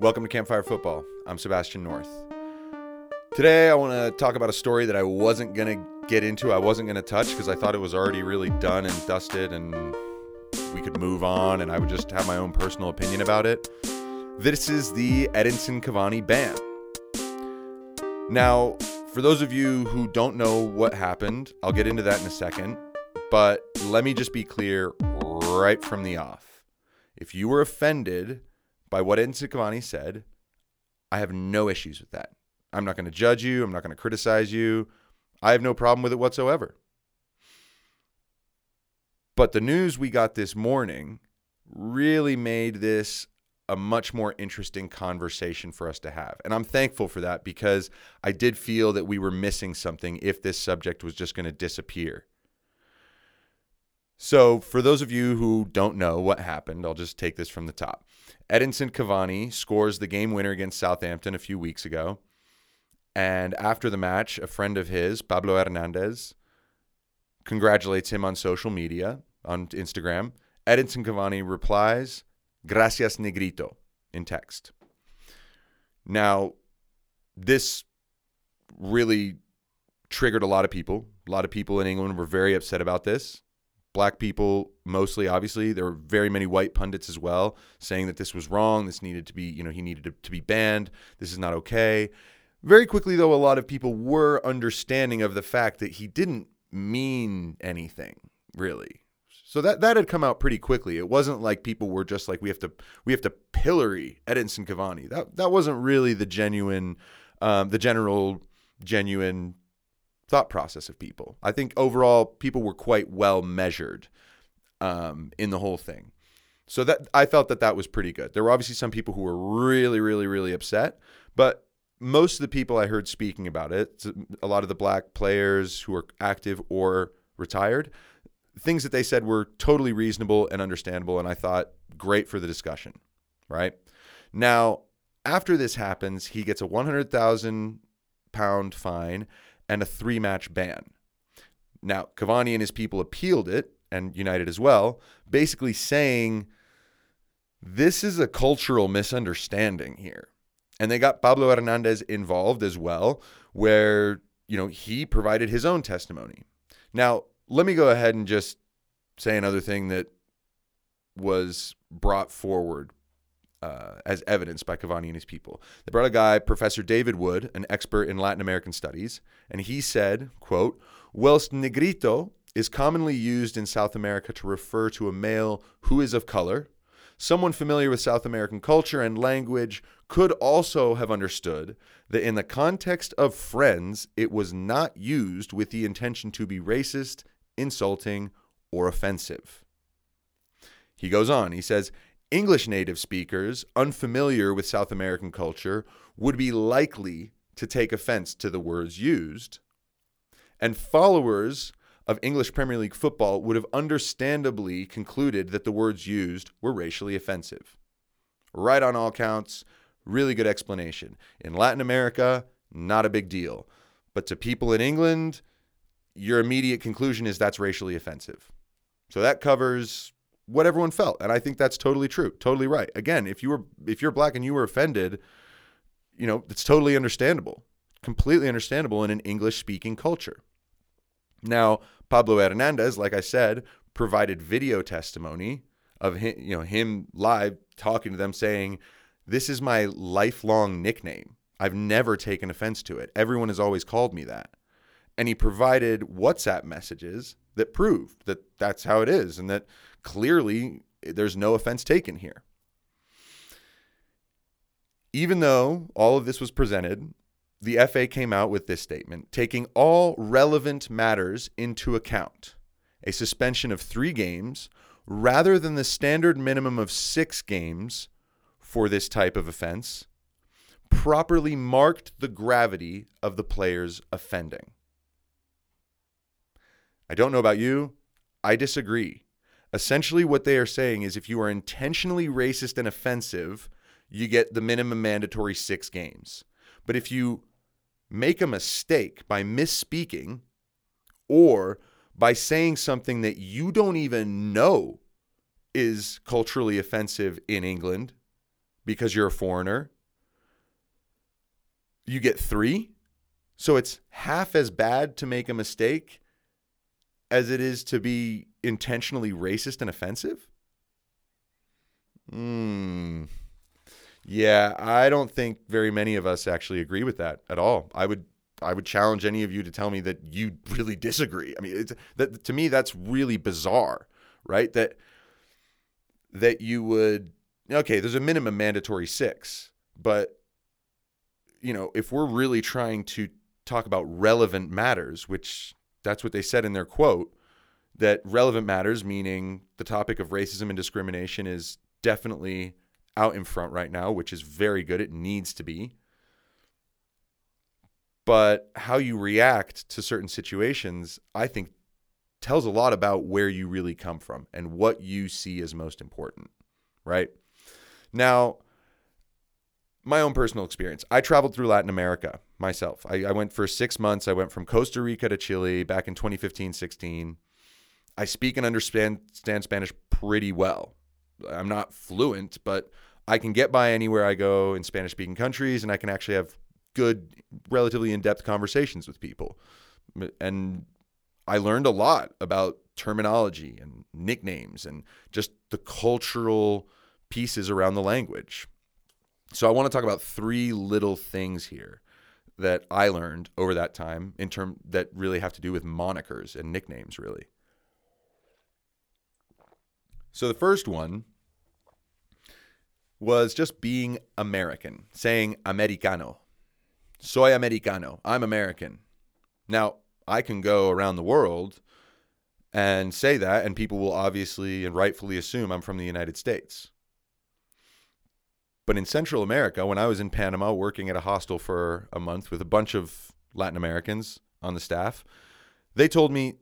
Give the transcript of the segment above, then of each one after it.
Welcome to Campfire Football. I'm Sebastian North. Today, I want to talk about a story that I wasn't going to get into, I wasn't going to touch because I thought it was already really done and dusted and we could move on and I would just have my own personal opinion about it. This is the Edinson Cavani ban. Now, for those of you who don't know what happened, I'll get into that in a second, but let me just be clear right from the off. If you were offended by what Edinson Cavani said, I have no issues with that. I'm not going to judge you. I'm not going to criticize you. I have no problem with it whatsoever. But the news we got this morning really made this a much more interesting conversation for us to have. And I'm thankful for that because I did feel that we were missing something if this subject was just going to disappear. So, for those of you who don't know what happened, I'll just take this from the top. Edinson Cavani scores the game winner against Southampton a few weeks ago. And after the match, a friend of his, Pablo Hernandez, congratulates him on social media, on Instagram. Edinson Cavani replies, Gracias, Negrito, in text. Now, this really triggered a lot of people. A lot of people in England were very upset about this. Black people, mostly, obviously. There were very many white pundits as well saying that this was wrong. This needed to be, you know, he needed to, to be banned. This is not okay. Very quickly, though, a lot of people were understanding of the fact that he didn't mean anything, really. So that that had come out pretty quickly. It wasn't like people were just like we have to we have to pillory Edinson Cavani. That that wasn't really the genuine, um, the general genuine thought process of people. I think overall people were quite well measured um, in the whole thing. So that I felt that that was pretty good. There were obviously some people who were really, really, really upset, but most of the people I heard speaking about it, a lot of the black players who are active or retired, things that they said were totally reasonable and understandable. And I thought, great for the discussion, right? Now, after this happens, he gets a 100,000 pound fine and a three match ban. Now, Cavani and his people appealed it, and United as well, basically saying this is a cultural misunderstanding here and they got Pablo Hernandez involved as well, where, you know, he provided his own testimony. Now, let me go ahead and just say another thing that was brought forward uh, as evidenced by Cavani and his people. They brought a guy, Professor David Wood, an expert in Latin American studies, and he said, quote, whilst negrito is commonly used in South America to refer to a male who is of color, Someone familiar with South American culture and language could also have understood that in the context of friends, it was not used with the intention to be racist, insulting, or offensive. He goes on, he says, English native speakers unfamiliar with South American culture would be likely to take offense to the words used, and followers of English Premier League football would have understandably concluded that the words used were racially offensive. Right on all counts, really good explanation. In Latin America, not a big deal. But to people in England, your immediate conclusion is that's racially offensive. So that covers what everyone felt, and I think that's totally true, totally right. Again, if you were if you're black and you were offended, you know, it's totally understandable. Completely understandable in an English speaking culture. Now, Pablo Hernandez, like I said, provided video testimony of him, you know, him live talking to them saying, "This is my lifelong nickname. I've never taken offense to it. Everyone has always called me that." And he provided WhatsApp messages that proved that that's how it is and that clearly there's no offense taken here. Even though all of this was presented, the FA came out with this statement taking all relevant matters into account. A suspension of three games rather than the standard minimum of six games for this type of offense properly marked the gravity of the player's offending. I don't know about you. I disagree. Essentially, what they are saying is if you are intentionally racist and offensive, you get the minimum mandatory six games. But if you make a mistake by misspeaking or by saying something that you don't even know is culturally offensive in England, because you're a foreigner, you get three. So it's half as bad to make a mistake as it is to be intentionally racist and offensive? Hmm. Yeah, I don't think very many of us actually agree with that at all. I would I would challenge any of you to tell me that you really disagree. I mean, that to me that's really bizarre, right? That that you would okay, there's a minimum mandatory 6, but you know, if we're really trying to talk about relevant matters, which that's what they said in their quote, that relevant matters, meaning the topic of racism and discrimination, is definitely out in front right now, which is very good. It needs to be. But how you react to certain situations, I think, tells a lot about where you really come from and what you see as most important, right? Now, my own personal experience. I traveled through Latin America myself. I, I, went for six months. I went from Costa Rica to Chile back in 2015 16. I speak and understand Spanish pretty well. I'm not fluent, but I can get by anywhere I go in Spanish speaking countries, and I can actually have good, relatively in depth conversations with people. And I learned a lot about terminology and nicknames and just the cultural pieces around the language. So I want to talk about three little things here that I learned over that time in term that really have to do with monikers and nicknames really. So the first one was just being American, saying americano. Soy americano. I'm American. Now, I can go around the world and say that and people will obviously and rightfully assume I'm from the United States. But in Central America, when I was in Panama working at a hostel for a month with a bunch of Latin Americans on the staff, they told me,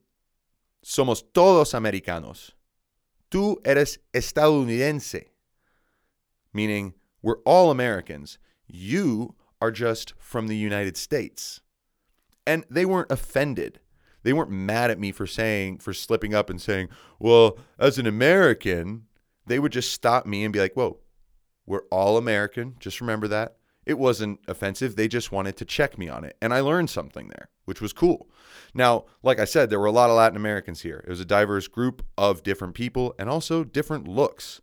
Somos todos americanos. Tú eres estadounidense. Meaning, we're all Americans. You are just from the United States. And they weren't offended. They weren't mad at me for saying, for slipping up and saying, well, as an American, they would just stop me and be like, whoa, we're all American. Just remember that. It wasn't offensive. They just wanted to check me on it. And I learned something there, which was cool. Now, like I said, there were a lot of Latin Americans here. It was a diverse group of different people and also different looks.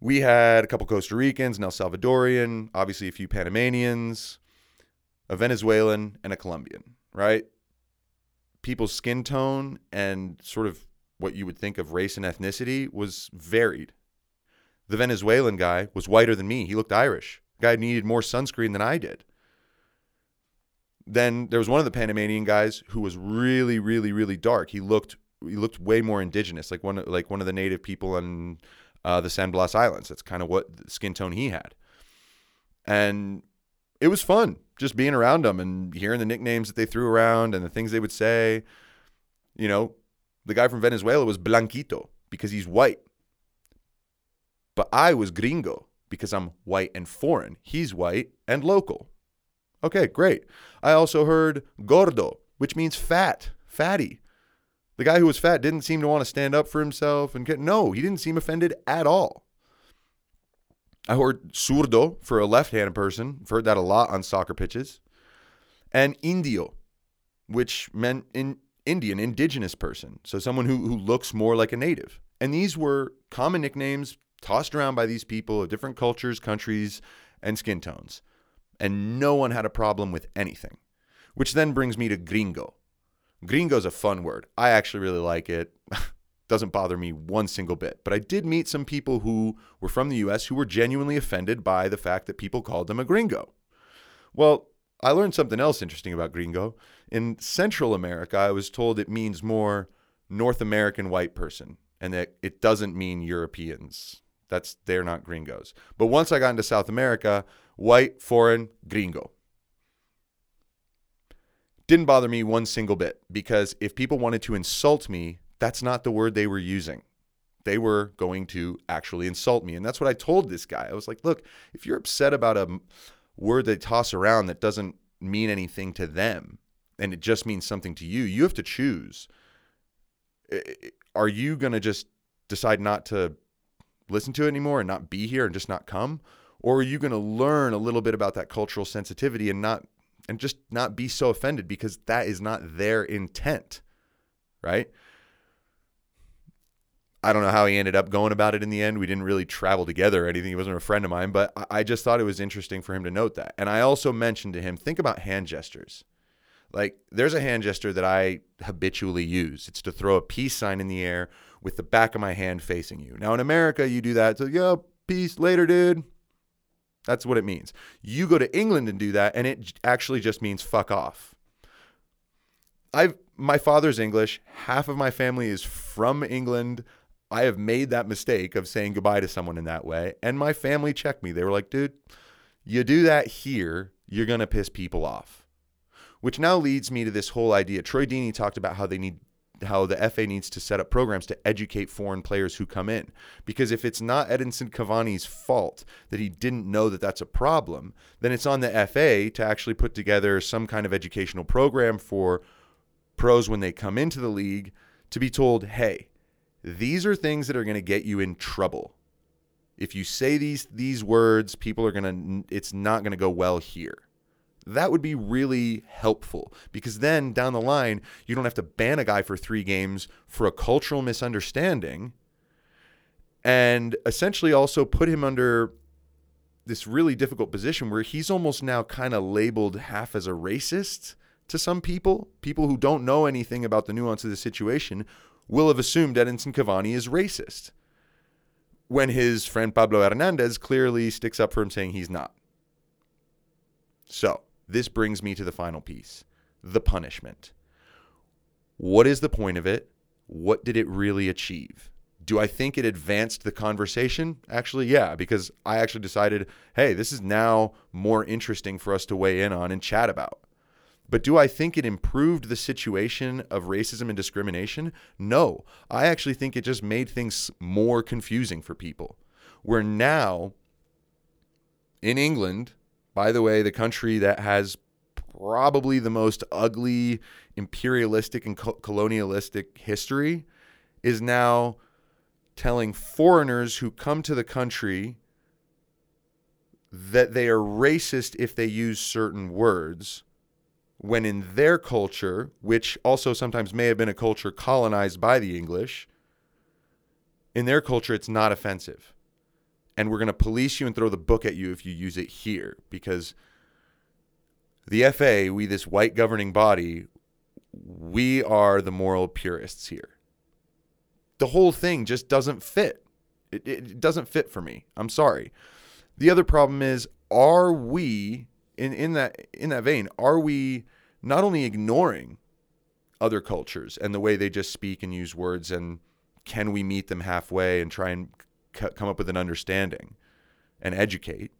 We had a couple Costa Ricans, an El Salvadorian, obviously a few Panamanians, a Venezuelan, and a Colombian, right? People's skin tone and sort of what you would think of race and ethnicity was varied. The Venezuelan guy was whiter than me. He looked Irish. Guy needed more sunscreen than I did. Then there was one of the Panamanian guys who was really, really, really dark. He looked he looked way more indigenous, like one like one of the native people on uh, the San Blas Islands. That's kind of what skin tone he had, and it was fun just being around them and hearing the nicknames that they threw around and the things they would say. You know, the guy from Venezuela was Blanquito because he's white. But I was gringo because I'm white and foreign. He's white and local. Okay, great. I also heard gordo, which means fat, fatty. The guy who was fat didn't seem to want to stand up for himself and get no, he didn't seem offended at all. I heard zurdo for a left-handed person. I've heard that a lot on soccer pitches. And indio, which meant in Indian, indigenous person. So someone who, who looks more like a native. And these were common nicknames tossed around by these people of different cultures, countries, and skin tones. And no one had a problem with anything. Which then brings me to gringo. Gringo's a fun word. I actually really like it. Doesn't bother me one single bit. But I did meet some people who were from the US who were genuinely offended by the fact that people called them a gringo. Well, I learned something else interesting about gringo. In Central America, I was told it means more North American white person and that it doesn't mean Europeans. That's they're not gringos. But once I got into South America, white, foreign, gringo. Didn't bother me one single bit because if people wanted to insult me, that's not the word they were using. They were going to actually insult me. And that's what I told this guy. I was like, look, if you're upset about a word they toss around that doesn't mean anything to them and it just means something to you, you have to choose. Are you going to just decide not to listen to it anymore and not be here and just not come? Or are you going to learn a little bit about that cultural sensitivity and not and just not be so offended because that is not their intent, right? I don't know how he ended up going about it in the end. We didn't really travel together or anything. He wasn't a friend of mine, but I just thought it was interesting for him to note that. And I also mentioned to him, think about hand gestures. Like there's a hand gesture that I habitually use. It's to throw a peace sign in the air with the back of my hand facing you. Now in America, you do that. So, yo, peace later, dude. That's what it means. You go to England and do that, and it actually just means fuck off. I've my father's English. Half of my family is from England. I have made that mistake of saying goodbye to someone in that way, and my family checked me. They were like, "Dude, you do that here, you're gonna piss people off." Which now leads me to this whole idea. Troy Deeney talked about how they need how the FA needs to set up programs to educate foreign players who come in. Because if it's not Edinson Cavani's fault that he didn't know that that's a problem, then it's on the FA to actually put together some kind of educational program for pros when they come into the league to be told, hey, these are things that are going to get you in trouble. If you say these these words, people are going to it's not going to go well here. That would be really helpful because then down the line, you don't have to ban a guy for three games for a cultural misunderstanding and essentially also put him under this really difficult position where he's almost now kind of labeled half as a racist to some people. People who don't know anything about the nuance of the situation will have assumed Edinson Cavani is racist when his friend Pablo Hernandez clearly sticks up for him saying he's not. So, this brings me to the final piece the punishment. What is the point of it? What did it really achieve? Do I think it advanced the conversation? Actually, yeah, because I actually decided, hey, this is now more interesting for us to weigh in on and chat about. But do I think it improved the situation of racism and discrimination? No. I actually think it just made things more confusing for people. Where now, in England, by the way, the country that has probably the most ugly imperialistic and colonialistic history is now telling foreigners who come to the country that they are racist if they use certain words when in their culture which also sometimes may have been a culture colonized by the English in their culture it's not offensive and we're going to police you and throw the book at you if you use it here because the FA, we this white governing body, we are the moral purists here. The whole thing just doesn't fit. It, it doesn't fit for me. I'm sorry. The other problem is, are we in, in that in that vein, are we not only ignoring other cultures and the way they just speak and use words and can we meet them halfway and try and c- come up with an understanding and educate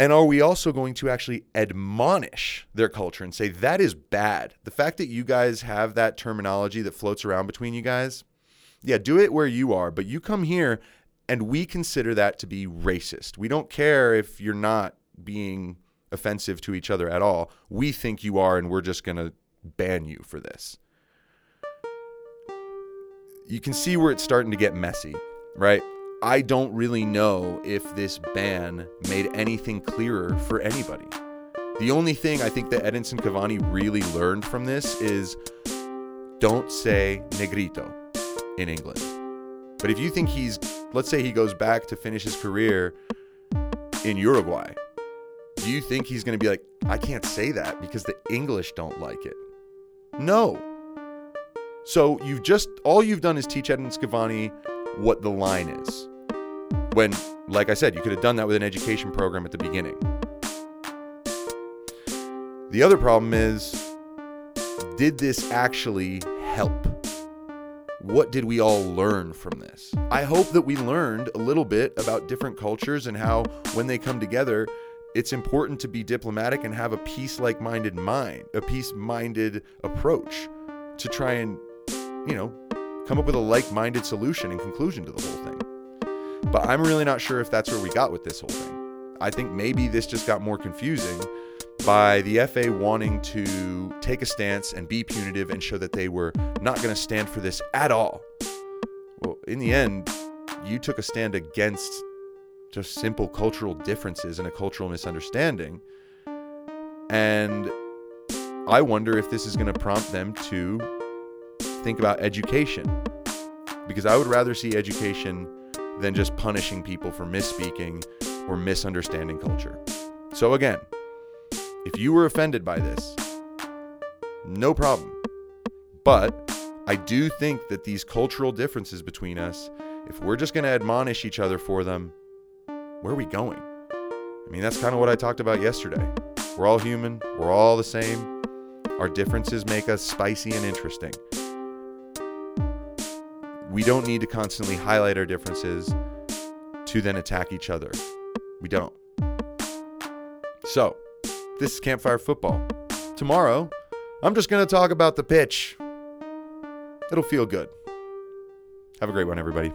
and are we also going to actually admonish their culture and say that is bad? The fact that you guys have that terminology that floats around between you guys, yeah, do it where you are, but you come here and we consider that to be racist. We don't care if you're not being offensive to each other at all. We think you are, and we're just going to ban you for this. You can see where it's starting to get messy, right? I don't really know if this ban made anything clearer for anybody. The only thing I think that Edinson Cavani really learned from this is don't say negrito in England. But if you think he's, let's say he goes back to finish his career in Uruguay, do you think he's going to be like, I can't say that because the English don't like it? No. So you've just, all you've done is teach Edinson Cavani what the line is. When, like I said, you could have done that with an education program at the beginning. The other problem is did this actually help? What did we all learn from this? I hope that we learned a little bit about different cultures and how, when they come together, it's important to be diplomatic and have a peace like minded mind, a peace minded approach to try and, you know, come up with a like minded solution and conclusion to the whole thing. But I'm really not sure if that's where we got with this whole thing. I think maybe this just got more confusing by the FA wanting to take a stance and be punitive and show that they were not going to stand for this at all. Well, in the end, you took a stand against just simple cultural differences and a cultural misunderstanding. And I wonder if this is going to prompt them to think about education. Because I would rather see education than just punishing people for misspeaking or misunderstanding culture. So, again, if you were offended by this, no problem. But I do think that these cultural differences between us, if we're just going to admonish each other for them, where are we going? I mean, that's kind of what I talked about yesterday. We're all human, we're all the same. Our differences make us spicy and interesting. We don't need to constantly highlight our differences to then attack each other. We don't. So, this is Campfire Football. Tomorrow, I'm just going to talk about the pitch. It'll feel good. Have a great one, everybody.